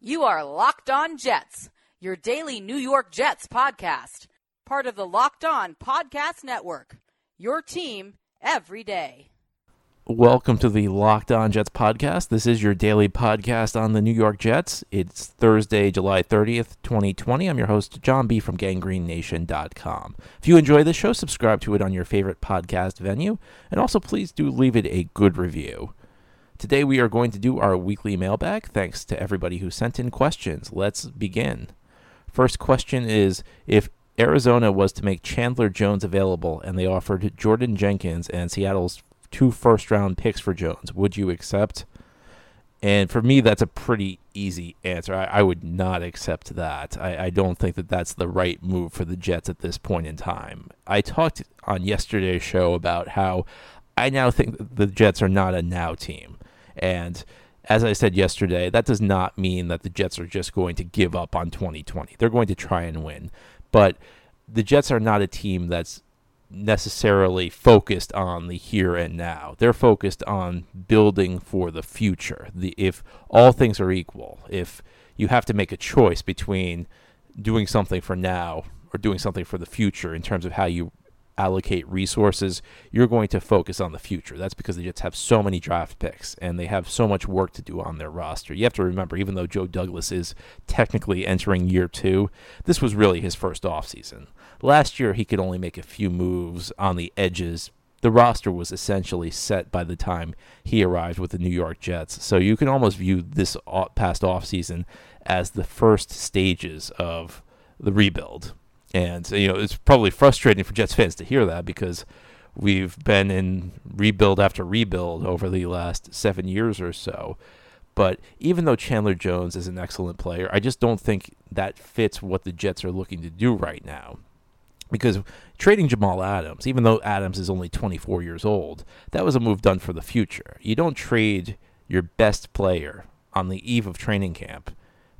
You are Locked On Jets, your daily New York Jets podcast, part of the Locked On Podcast Network. Your team every day. Welcome to the Locked On Jets podcast. This is your daily podcast on the New York Jets. It's Thursday, July 30th, 2020. I'm your host, John B. from gangreennation.com. If you enjoy this show, subscribe to it on your favorite podcast venue, and also please do leave it a good review. Today we are going to do our weekly mailbag. Thanks to everybody who sent in questions. Let's begin. First question is if Arizona was to make Chandler Jones available and they offered Jordan Jenkins and Seattle's two first round picks for Jones, would you accept? And for me, that's a pretty easy answer. I, I would not accept that. I, I, don't think that that's the right move for the Jets at this point in time. I talked on yesterday's show about how I now think the Jets are not a now team. And as I said yesterday, that does not mean that the Jets are just going to give up on 2020. They're going to try and win. But the Jets are not a team that's necessarily focused on the here and now. They're focused on building for the future. The if all things are equal, if you have to make a choice between doing something for now or doing something for the future in terms of how you allocate resources, you're going to focus on the future. That's because the Jets have so many draft picks and they have so much work to do on their roster. You have to remember, even though Joe Douglas is technically entering year two, this was really his first offseason. Last year, he could only make a few moves on the edges. The roster was essentially set by the time he arrived with the New York Jets. So you can almost view this past offseason as the first stages of the rebuild. And you know, it's probably frustrating for Jets fans to hear that because we've been in rebuild after rebuild over the last seven years or so. But even though Chandler Jones is an excellent player, I just don't think that fits what the Jets are looking to do right now. Because trading Jamal Adams, even though Adams is only 24 years old, that was a move done for the future. You don't trade your best player on the eve of training camp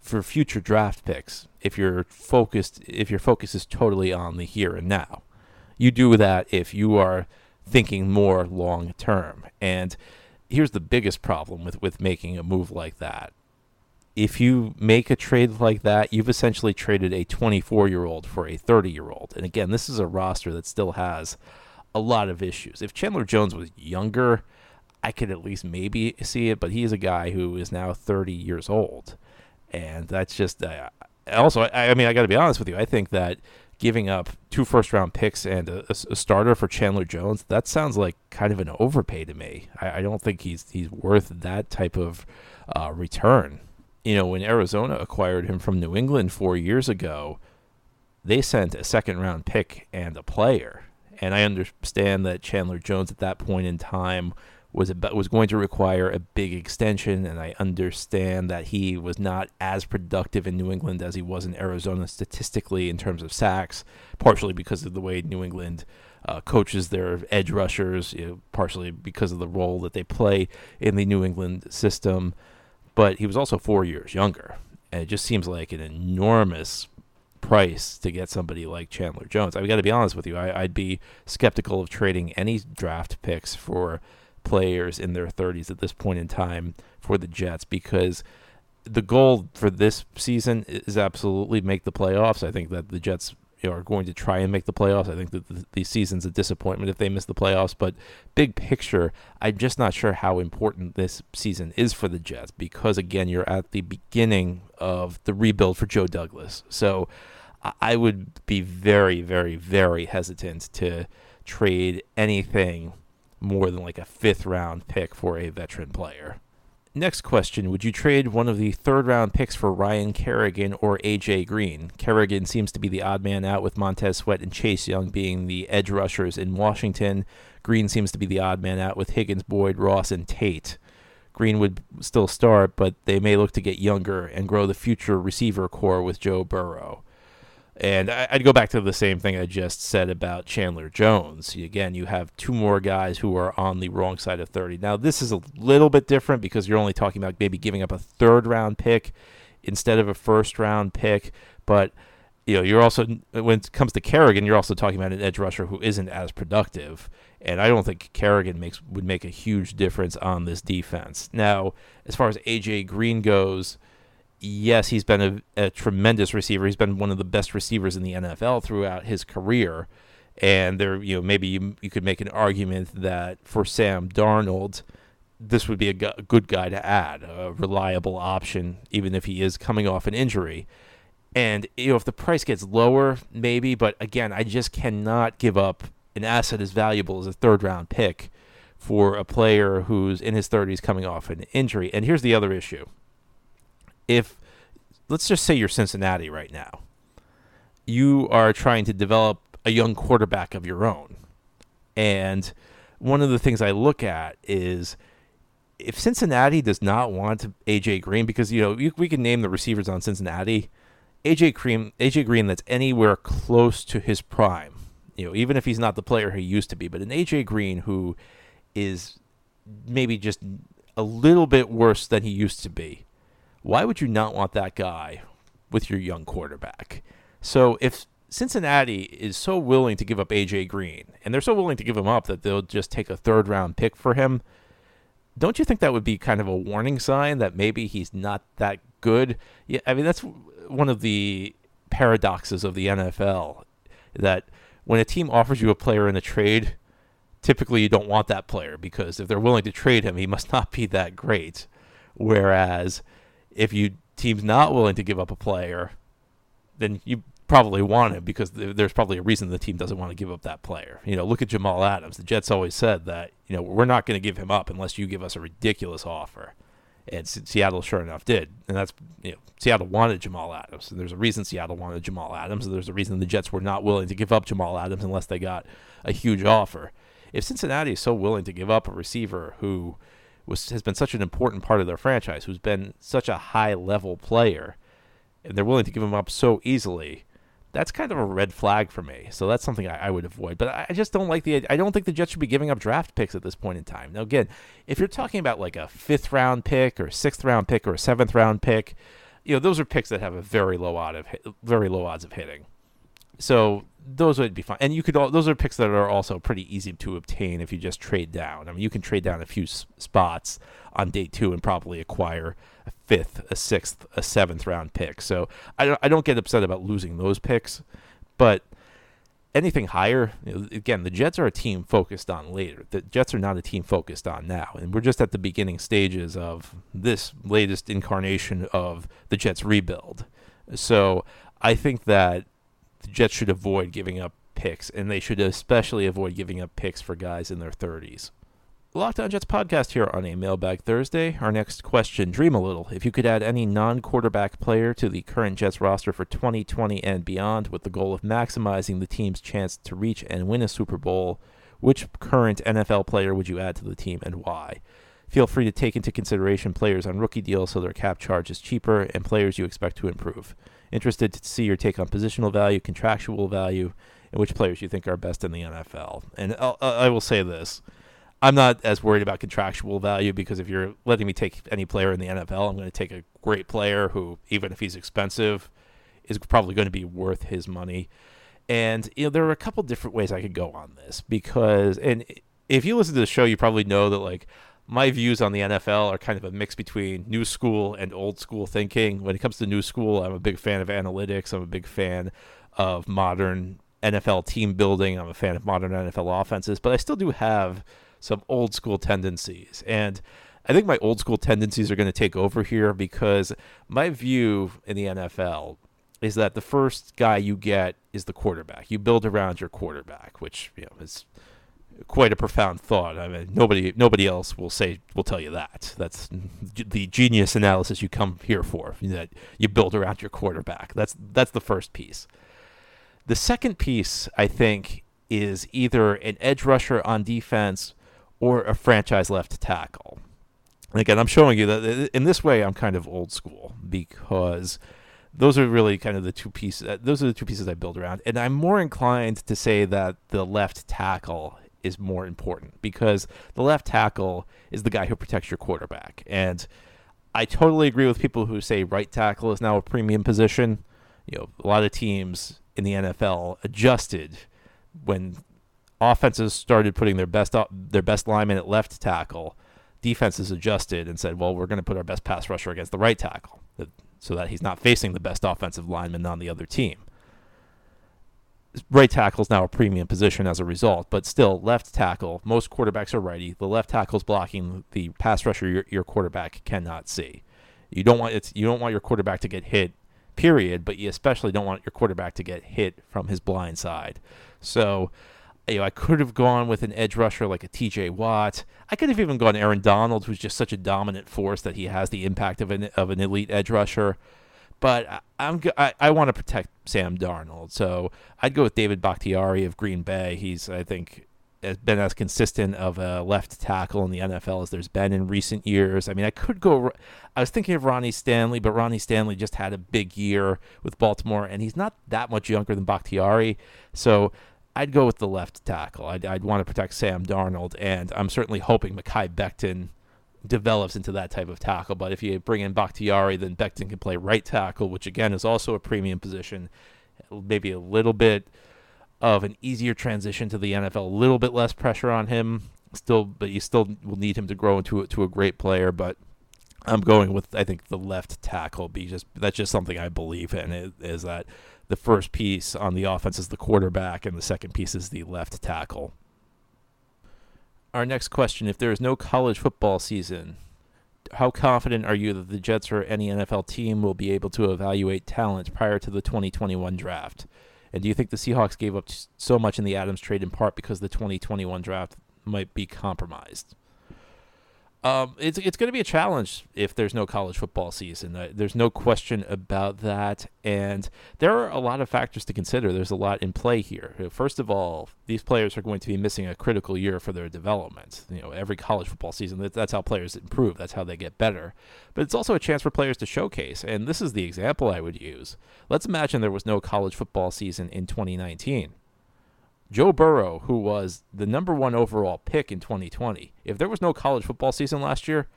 for future draft picks if you're focused if your focus is totally on the here and now. You do that if you are thinking more long term. And here's the biggest problem with, with making a move like that. If you make a trade like that, you've essentially traded a 24 year old for a 30 year old. And again, this is a roster that still has a lot of issues. If Chandler Jones was younger, I could at least maybe see it, but he is a guy who is now 30 years old and that's just uh, also. I, I mean, I got to be honest with you. I think that giving up two first round picks and a, a, starter for Chandler Jones, that sounds like kind of an overpay to me. I, I don't think he's he's worth that type of uh, return. You know, when Arizona acquired him from New England four years ago, they sent a second round pick and a player. And I understand that Chandler Jones at that point in time was about, was going to require a big extension, and I understand that he was not as productive in New England as he was in Arizona statistically in terms of sacks, partially because of the way New England uh, coaches their edge rushers, you know, partially because of the role that they play in the New England system. But he was also four years younger, and it just seems like an enormous price to get somebody like Chandler Jones. I've got to be honest with you. I, I'd be skeptical of trading any draft picks for players in their 30s at this point in time for the Jets because the goal for this season is absolutely make the playoffs. I think that the Jets are going to try and make the playoffs. I think that the, the season's a disappointment if they miss the playoffs. But big picture, I'm just not sure how important this season is for the Jets because, again, you're at the beginning of the rebuild for Joe Douglas. So I would be very, very, very hesitant to trade anything more than like a fifth round pick for a veteran player. Next question Would you trade one of the third round picks for Ryan Kerrigan or AJ Green? Kerrigan seems to be the odd man out with Montez Sweat and Chase Young being the edge rushers in Washington. Green seems to be the odd man out with Higgins, Boyd, Ross, and Tate. Green would still start, but they may look to get younger and grow the future receiver core with Joe Burrow. And I'd go back to the same thing I just said about Chandler Jones. Again, you have two more guys who are on the wrong side of 30. Now, this is a little bit different because you're only talking about maybe giving up a third round pick instead of a first round pick. But, you know, you're also, when it comes to Kerrigan, you're also talking about an edge rusher who isn't as productive. And I don't think Kerrigan makes would make a huge difference on this defense. Now, as far as AJ Green goes, yes, he's been a, a, tremendous receiver. He's been one of the best receivers in the NFL throughout his career. And there, you know, maybe you, you could make an argument that for Sam Darnold, this would be a, gu- a good guy to add, a reliable option, even if he is coming off an injury. And you know, if the price gets lower, maybe. But again, I just cannot give up an asset as valuable as a third round pick for a player who's in his 30s coming off an injury. And here's the other issue if let's just say you're Cincinnati right now, you are trying to develop a young quarterback of your own. And one of the things I look at is if Cincinnati does not want AJ Green, because you know we can name the receivers on Cincinnati, AJ Green, AJ Green that's anywhere close to his prime, you know, even if he's not the player he used to be, but an AJ Green who is maybe just a little bit worse than he used to be why would you not want that guy with your young quarterback? So if Cincinnati is so willing to give up AJ Green, and they're so willing to give him up that they'll just take a third round pick for him, don't you think that would be kind of a warning sign that maybe he's not that good? Yeah, I mean that's one of the paradoxes of the NFL that when a team offers you a player in a trade, typically you don't want that player because if they're willing to trade him, he must not be that great. Whereas if you team's not willing to give up a player, then you probably want him because there's probably a reason the team doesn't want to give up that player. You know, look at Jamal Adams. The Jets always said that you know we're not going to give him up unless you give us a ridiculous offer, and Seattle sure enough did. And that's you know Seattle wanted Jamal Adams, and there's a reason Seattle wanted Jamal Adams, and there's a reason the Jets were not willing to give up Jamal Adams unless they got a huge offer. If Cincinnati is so willing to give up a receiver who was has been such an important part of their franchise, who's been such a high level player, and they're willing to give him up so easily. That's kind of a red flag for me. So that's something I, I would avoid. But I, just don't like the. I don't think the Jets should be giving up draft picks at this point in time. Now, again, if you're talking about like a fifth round pick or a sixth round pick or a seventh round pick, you know those are picks that have a very low odd of very low odds of hitting. So those would be fine. And you could all, those are picks that are also pretty easy to obtain if you just trade down. I mean, you can trade down a few s- spots on day two and probably acquire a fifth, a sixth, a seventh round pick. So I don't, I don't get upset about losing those picks, but anything higher, again, the Jets are a team focused on later. The Jets are not a team focused on now, and we're just at the beginning stages of this latest incarnation of the Jets rebuild. So I think that the Jets should avoid giving up picks, and they should especially avoid giving up picks for guys in their 30s. Locked On Jets podcast here on a Mailbag Thursday. Our next question Dream a little. If you could add any non quarterback player to the current Jets roster for 2020 and beyond with the goal of maximizing the team's chance to reach and win a Super Bowl, which current NFL player would you add to the team and why? Feel free to take into consideration players on rookie deals so their cap charge is cheaper and players you expect to improve. Interested to see your take on positional value, contractual value, and which players you think are best in the NFL. And I'll, I will say this. I'm not as worried about contractual value because if you're letting me take any player in the NFL, I'm going to take a great player who, even if he's expensive, is probably going to be worth his money. And you know, there are a couple different ways I could go on this because, and if you listen to the show, you probably know that like my views on the NFL are kind of a mix between new school and old school thinking. When it comes to new school, I'm a big fan of analytics. I'm a big fan of modern NFL team building. I'm a fan of modern NFL offenses, but I still do have some old school tendencies. And I think my old school tendencies are going to take over here because my view in the NFL is that the first guy you get is the quarterback. You build around your quarterback, which you know is quite a profound thought. I mean, nobody nobody else will say will tell you that. That's the genius analysis you come here for. That you build around your quarterback. That's that's the first piece. The second piece, I think, is either an edge rusher on defense or a franchise left tackle. And again, I'm showing you that in this way, I'm kind of old school because those are really kind of the two pieces. Uh, those are the two pieces I build around, and I'm more inclined to say that the left tackle is more important because the left tackle is the guy who protects your quarterback. And I totally agree with people who say right tackle is now a premium position. You know, a lot of teams in the NFL adjusted when offenses started putting their best uh, their best lineman at left tackle. Defenses adjusted and said, "Well, we're going to put our best pass rusher against the right tackle." so that he's not facing the best offensive lineman on the other team. Right tackle is now a premium position as a result, but still, left tackle, most quarterbacks are righty. The left tackle is blocking the pass rusher your, your quarterback cannot see. You don't want it's you don't want your quarterback to get hit, period, but you especially don't want your quarterback to get hit from his blind side. So you know, I could have gone with an edge rusher like a T.J. Watt. I could have even gone Aaron Donald, who's just such a dominant force that he has the impact of an of an elite edge rusher. But I'm I, I want to protect Sam Darnold, so I'd go with David Bakhtiari of Green Bay. He's I think has been as consistent of a left tackle in the NFL as there's been in recent years. I mean, I could go. I was thinking of Ronnie Stanley, but Ronnie Stanley just had a big year with Baltimore, and he's not that much younger than Bakhtiari. So I'd go with the left tackle. I'd, I'd want to protect Sam Darnold, and I'm certainly hoping Mekhi Becton develops into that type of tackle. But if you bring in Bakhtiari, then Becton can play right tackle, which again is also a premium position. Maybe a little bit of an easier transition to the NFL, a little bit less pressure on him. Still, but you still will need him to grow into to a great player. But I'm going with I think the left tackle. Be just that's just something I believe in. Is, is that the first piece on the offense is the quarterback, and the second piece is the left tackle. Our next question if there is no college football season, how confident are you that the Jets or any NFL team will be able to evaluate talent prior to the 2021 draft? And do you think the Seahawks gave up so much in the Adams trade in part because the 2021 draft might be compromised? Um, it's it's going to be a challenge if there's no college football season. Uh, there's no question about that, and there are a lot of factors to consider. There's a lot in play here. First of all, these players are going to be missing a critical year for their development. You know, every college football season, that's how players improve. That's how they get better. But it's also a chance for players to showcase, and this is the example I would use. Let's imagine there was no college football season in 2019. Joe Burrow, who was the number one overall pick in 2020, if there was no college football season last year,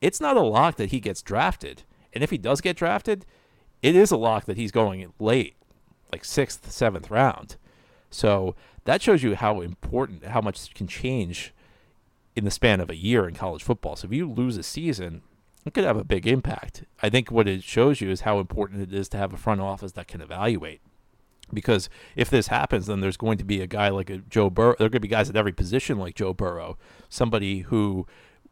it's not a lock that he gets drafted. And if he does get drafted, it is a lock that he's going late, like sixth, seventh round. So that shows you how important, how much can change in the span of a year in college football. So if you lose a season, it could have a big impact. I think what it shows you is how important it is to have a front office that can evaluate because if this happens, then there's going to be a guy like a Joe Burrow. There are going to be guys at every position like Joe Burrow, somebody who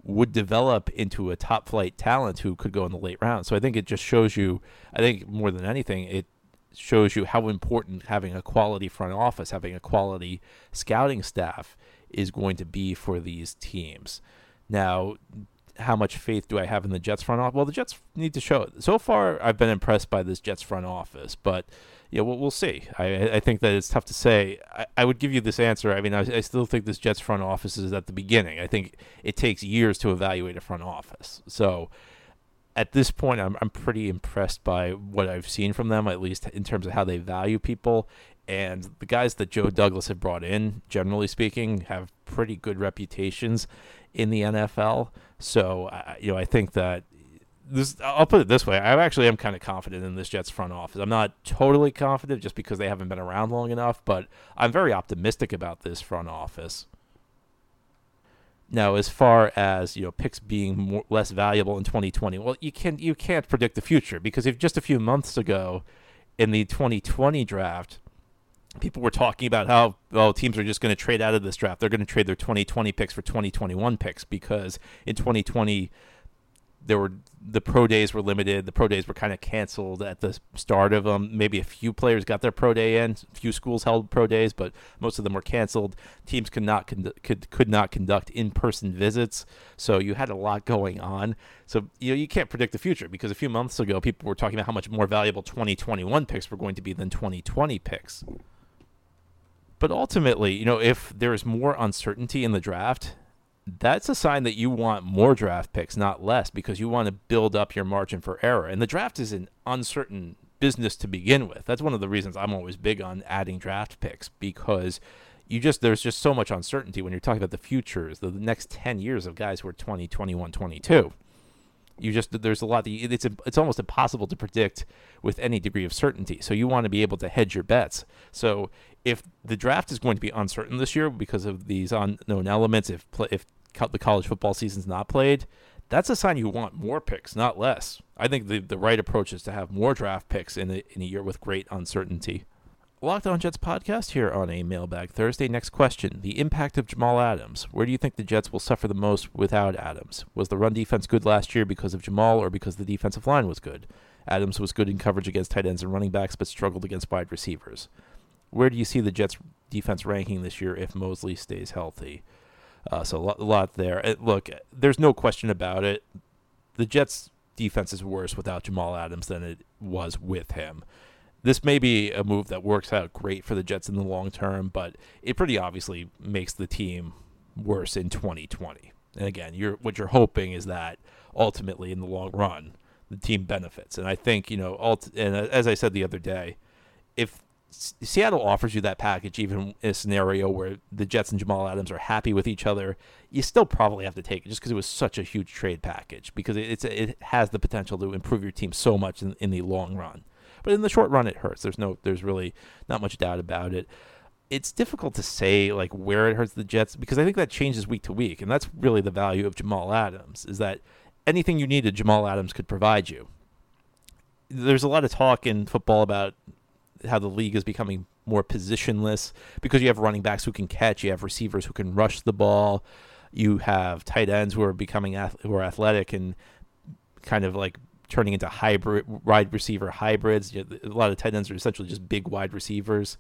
would develop into a top flight talent who could go in the late round. So I think it just shows you. I think more than anything, it shows you how important having a quality front office, having a quality scouting staff is going to be for these teams. Now, how much faith do I have in the Jets front office? Well, the Jets need to show it. So far, I've been impressed by this Jets front office, but yeah, we'll, we'll see. I, I think that it's tough to say. I, I would give you this answer. I mean, I, I still think this Jets front office is at the beginning. I think it takes years to evaluate a front office. So at this point, I'm, I'm pretty impressed by what I've seen from them, at least in terms of how they value people. And the guys that Joe Douglas had brought in, generally speaking, have pretty good reputations in the NFL. So, uh, you know, I think that this I'll put it this way. I actually am kind of confident in this Jets front office. I'm not totally confident just because they haven't been around long enough, but I'm very optimistic about this front office. Now, as far as you know, picks being more, less valuable in 2020, well, you can you can't predict the future because if just a few months ago, in the 2020 draft, people were talking about how well teams are just going to trade out of this draft. They're going to trade their 2020 picks for 2021 picks because in 2020 there were the pro days were limited. The pro days were kind of canceled at the start of them. Maybe a few players got their pro day in. A few schools held pro days, but most of them were canceled. Teams could not con- could could not conduct in person visits, so you had a lot going on. So you know you can't predict the future because a few months ago people were talking about how much more valuable 2021 picks were going to be than 2020 picks. But ultimately, you know, if there is more uncertainty in the draft, that's a sign that you want more draft picks, not less, because you want to build up your margin for error. And the draft is an uncertain business to begin with. That's one of the reasons I'm always big on adding draft picks because you just there's just so much uncertainty when you're talking about the futures, the, next 10 years of guys who are 20, 21, 22. You just there's a lot that you, it's it's almost impossible to predict with any degree of certainty. So you want to be able to hedge your bets. So if the draft is going to be uncertain this year because of these unknown elements, if if the college football season's not played, that's a sign you want more picks, not less. I think the the right approach is to have more draft picks in a, in a year with great uncertainty. Locked On Jets podcast here on a Mailbag Thursday. Next question The impact of Jamal Adams. Where do you think the Jets will suffer the most without Adams? Was the run defense good last year because of Jamal or because the defensive line was good? Adams was good in coverage against tight ends and running backs, but struggled against wide receivers. Where do you see the Jets defense ranking this year if Mosley stays healthy? Uh, so a lot, a lot there. It, look, there's no question about it. The Jets defense is worse without Jamal Adams than it was with him this may be a move that works out great for the Jets in the long term, but it pretty obviously makes the team worse in 2020. And again, you're what you're hoping is that ultimately in the long run, the team benefits. And I think you know, ult- and as I said the other day, if Seattle offers you that package, even in a scenario where the Jets and Jamal Adams are happy with each other, you still probably have to take it just because it was such a huge trade package because it's it has the potential to improve your team so much in, in the long run. But in the short run, it hurts. There's no, there's really not much doubt about it. It's difficult to say like where it hurts the Jets because I think that changes week to week, and that's really the value of Jamal Adams is that anything you needed, Jamal Adams could provide you. There's a lot of talk in football about how the league is becoming more positionless because you have running backs who can catch, you have receivers who can rush the ball, you have tight ends who are becoming who are athletic and kind of like turning into hybrid wide receiver hybrids. You know, a lot of tight ends are essentially just big wide receivers.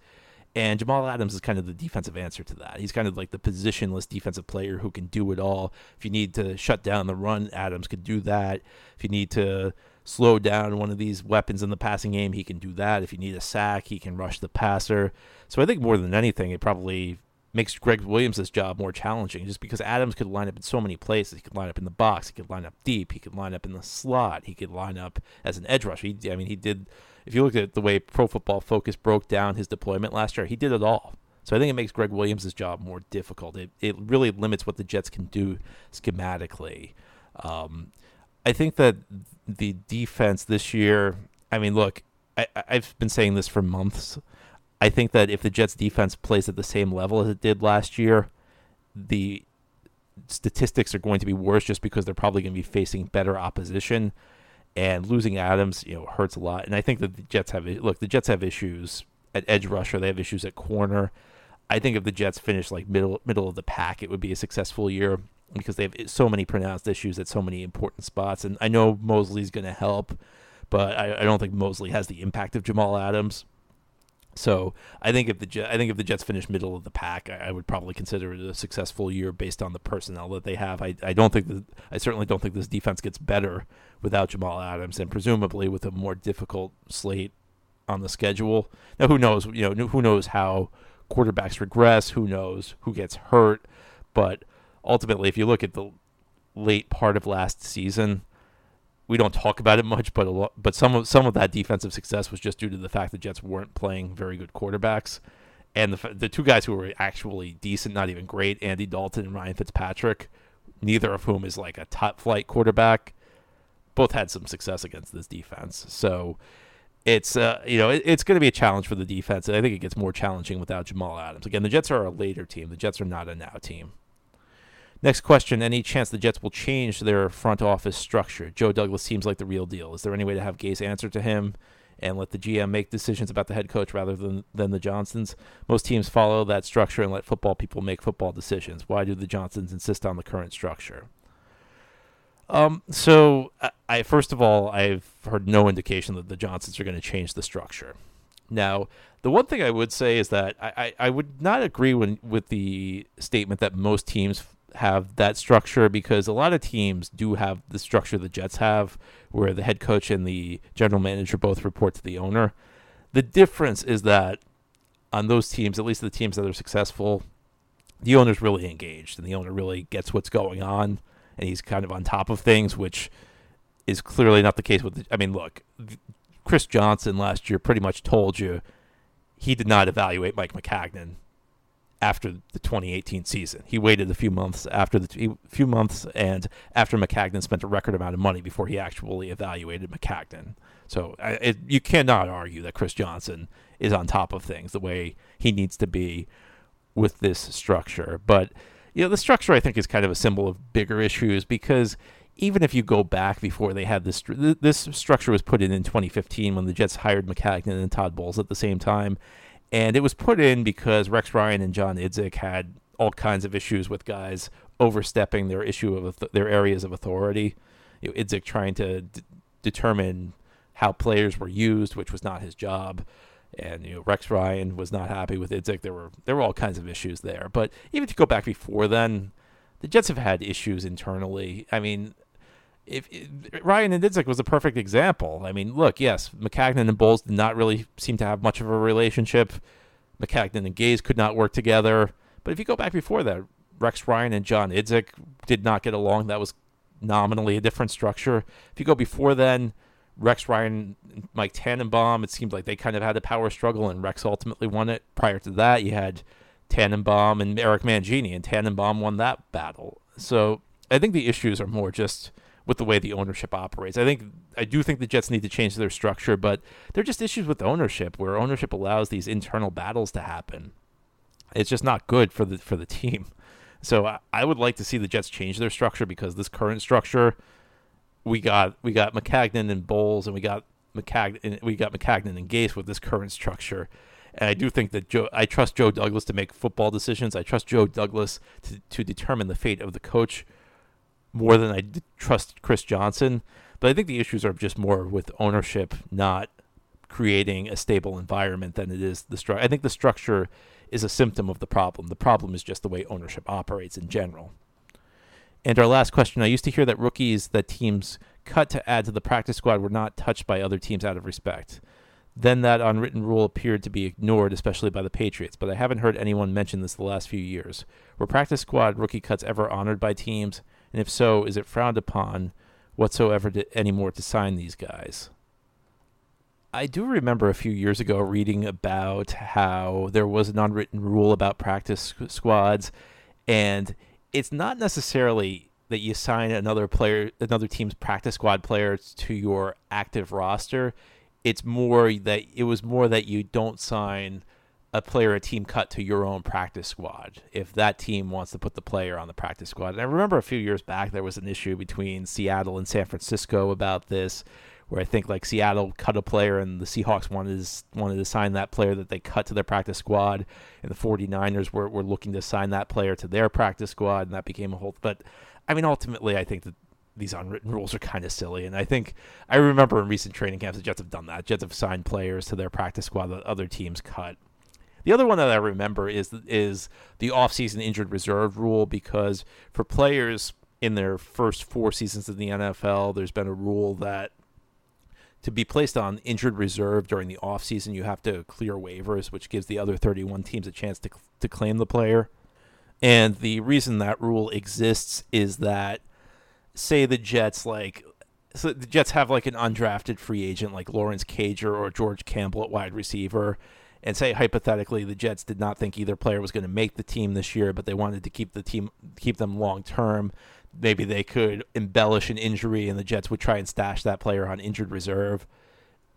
And Jamal Adams is kind of the defensive answer to that. He's kind of like the positionless defensive player who can do it all. If you need to shut down the run, Adams could do that. If you need to slow down one of these weapons in the passing game, he can do that. If you need a sack, he can rush the passer. So I think more than anything, it probably makes Gregg Williams' job more challenging just because Adams could line up in so many places. He could line up in the box, he could line up deep, he could line up in the slot, he could line up as an edge rusher. He, I mean, he did, if you look at the way Pro Football Focus broke down his deployment last year, he did it all. So I think it makes Gregg Williams' job more difficult. It, it really limits what the Jets can do schematically. Um, I think that the defense this year, I mean, look, I, I've been saying this for months. I think that if the Jets defense plays at the same level as it did last year, the statistics are going to be worse just because they're probably going to be facing better opposition. And losing Adams, you know, hurts a lot. And I think that the Jets have look, the Jets have issues at edge rusher, they have issues at corner. I think if the Jets finish like middle middle of the pack, it would be a successful year because they have so many pronounced issues at so many important spots. And I know Mosley's going to help, but I, I don't think Mosley has the impact of Jamal Adams. So I think if the I think if the Jets finish middle of the pack, I, I, would probably consider it a successful year based on the personnel that they have. I, I don't think that I certainly don't think this defense gets better without Jamal Adams, and presumably with a more difficult slate on the schedule. Now, who knows? You know, who knows how quarterbacks regress? Who knows who gets hurt? But ultimately, if you look at the late part of last season, we don't talk about it much, but a lot, but some of some of that defensive success was just due to the fact the Jets weren't playing very good quarterbacks, and the the two guys who were actually decent, not even great, Andy Dalton and Ryan Fitzpatrick, neither of whom is like a top flight quarterback, both had some success against this defense. So it's uh, you know it, it's going to be a challenge for the defense, and I think it gets more challenging without Jamal Adams. Again, the Jets are a later team. The Jets are not a now team. Next question Any chance the Jets will change their front office structure? Joe Douglas seems like the real deal. Is there any way to have Gase answer to him and let the GM make decisions about the head coach rather than, than the Johnsons? Most teams follow that structure and let football people make football decisions. Why do the Johnsons insist on the current structure? Um, so, I, I first of all, I've heard no indication that the Johnsons are going to change the structure. Now, the one thing I would say is that I, I, I would not agree when, with the statement that most teams have that structure because a lot of teams do have the structure the Jets have, where the head coach and the general manager both report to the owner. The difference is that on those teams, at least the teams that are successful, the owner's really engaged and the owner really gets what's going on and he's kind of on top of things, which is clearly not the case with. The, I mean, look, Chris Johnson last year pretty much told you he did not evaluate Mike Maccagnan after the 2018 season. He waited a few months after the few months and after Maccagnan spent a record amount of money before he actually evaluated Maccagnan. So it, you cannot argue that Chris Johnson is on top of things the way he needs to be with this structure. But you know, the structure I think is kind of a symbol of bigger issues because even if you go back before they had this, this structure was put in in 2015 when the Jets hired Maccagnan and Todd Bowles at the same time. And it was put in because Rex Ryan and John Idzik had all kinds of issues with guys overstepping their issue of their areas of authority. You know, Idzik trying to d- determine how players were used, which was not his job. And you know, Rex Ryan was not happy with Idzik. There were there were all kinds of issues there. But even you go back before then, the Jets have had issues internally. I mean, if, Ryan and Idzik was a perfect example. I mean, look, yes, Maccagnan and Bowles did not really seem to have much of a relationship. Maccagnan and Gase could not work together. But if you go back before that, Rex Ryan and John Idzik did not get along. That was nominally a different structure. If you go before then, Rex Ryan and Mike Tannenbaum, it seemed like they kind of had a power struggle, and Rex ultimately won it. Prior to that, you had Tannenbaum and Eric Mangini, and Tannenbaum won that battle. So I think the issues are more just with the way the ownership operates. I think I do think the Jets need to change their structure, but they're just issues with ownership where ownership allows these internal battles to happen. It's just not good for the for the team. So I, I would like to see the Jets change their structure because this current structure, we got we got Maccagnan and Bowles, and we got Maccagnan we got Maccagnan and Gase with this current structure. And I do think that Joe, I trust Joe Douglas to make football decisions. I trust Joe Douglas to, to determine the fate of the coach more than I trust Chris Johnson. But I think the issues are just more with ownership, not creating a stable environment than it is the structure. I think the structure is a symptom of the problem. The problem is just the way ownership operates in general. And our last question I used to hear that rookies that teams cut to add to the practice squad were not touched by other teams out of respect. Then that unwritten rule appeared to be ignored, especially by the Patriots, but I haven't heard anyone mention this the last few years. Were practice squad rookie cuts ever honored by teams? And if so, is it frowned upon whatsoever to, anymore to sign these guys? I do remember a few years ago reading about how there was an unwritten rule about practice squads, and it's not necessarily that you sign another player, another team's practice squad player to your active roster. It's more that it was more that you don't sign a player a team cut to your own practice squad if that team wants to put the player on the practice squad. And I remember a few years back there was an issue between Seattle and San Francisco about this where I think like Seattle cut a player and the Seahawks wanted to, wanted to sign that player that they cut to their practice squad and the 49ers were, were looking to sign that player to their practice squad and that became a whole but I mean ultimately I think that these unwritten rules are kind of silly and I think I remember in recent training camps the Jets have done that Jets have signed players to their practice squad that other teams cut the other one that I remember is is the offseason injured reserve rule because for players in their first four seasons in the NFL, there's been a rule that to be placed on injured reserve during the offseason, you have to clear waivers, which gives the other 31 teams a chance to, to claim the player. And the reason that rule exists is that, say, the Jets, like, so the Jets have like an undrafted free agent like Lawrence Cager or George Campbell at wide receiver. And say hypothetically the Jets did not think either player was going to make the team this year, but they wanted to keep the team keep them long term maybe they could embellish an injury and the Jets would try and stash that player on injured reserve.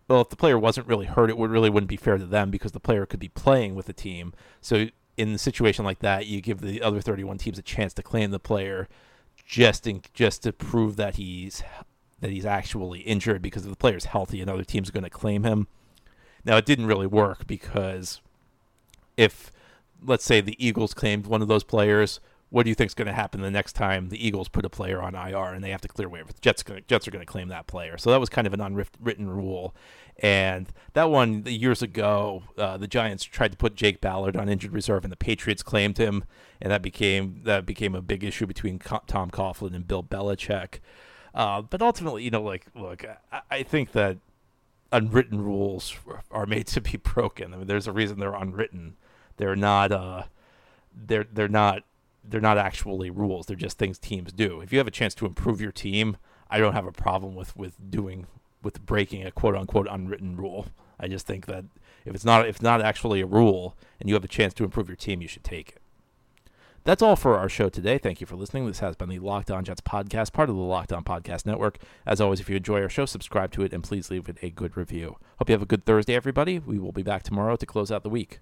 Well, if the player wasn't really hurt, it would really wouldn't be fair to them because the player could be playing with the team. So in a situation like that, you give the other 31 teams a chance to claim the player just in, just to prove that he's that he's actually injured because if the player's healthy, another team's going to claim him. Now, it didn't really work because if let's say the Eagles claimed one of those players, what do you think is going to happen the next time the Eagles put a player on IR and they have to clear waivers? The Jets, Jets are going to claim that player. So that was kind of an unwritten rule. And that one, years ago, uh, the Giants tried to put Jake Ballard on injured reserve, and the Patriots claimed him, and that became that became a big issue between Tom Coughlin and Bill Belichick. Uh, but ultimately, you know, like, look, I, I think that unwritten rules are made to be broken. I mean, there's a reason they're unwritten. They're not. Uh, they're they're not they're not actually rules. They're just things teams do. If you have a chance to improve your team, I don't have a problem with with doing with breaking a quote unquote unwritten rule. I just think that if it's not if it's not actually a rule and you have a chance to improve your team, you should take it. That's all for our show today. Thank you for listening. This has been the Locked On Jets podcast, part of the Locked On Podcast Network. As always, if you enjoy our show, subscribe to it and please leave it a good review. Hope you have a good Thursday, everybody. We will be back tomorrow to close out the week.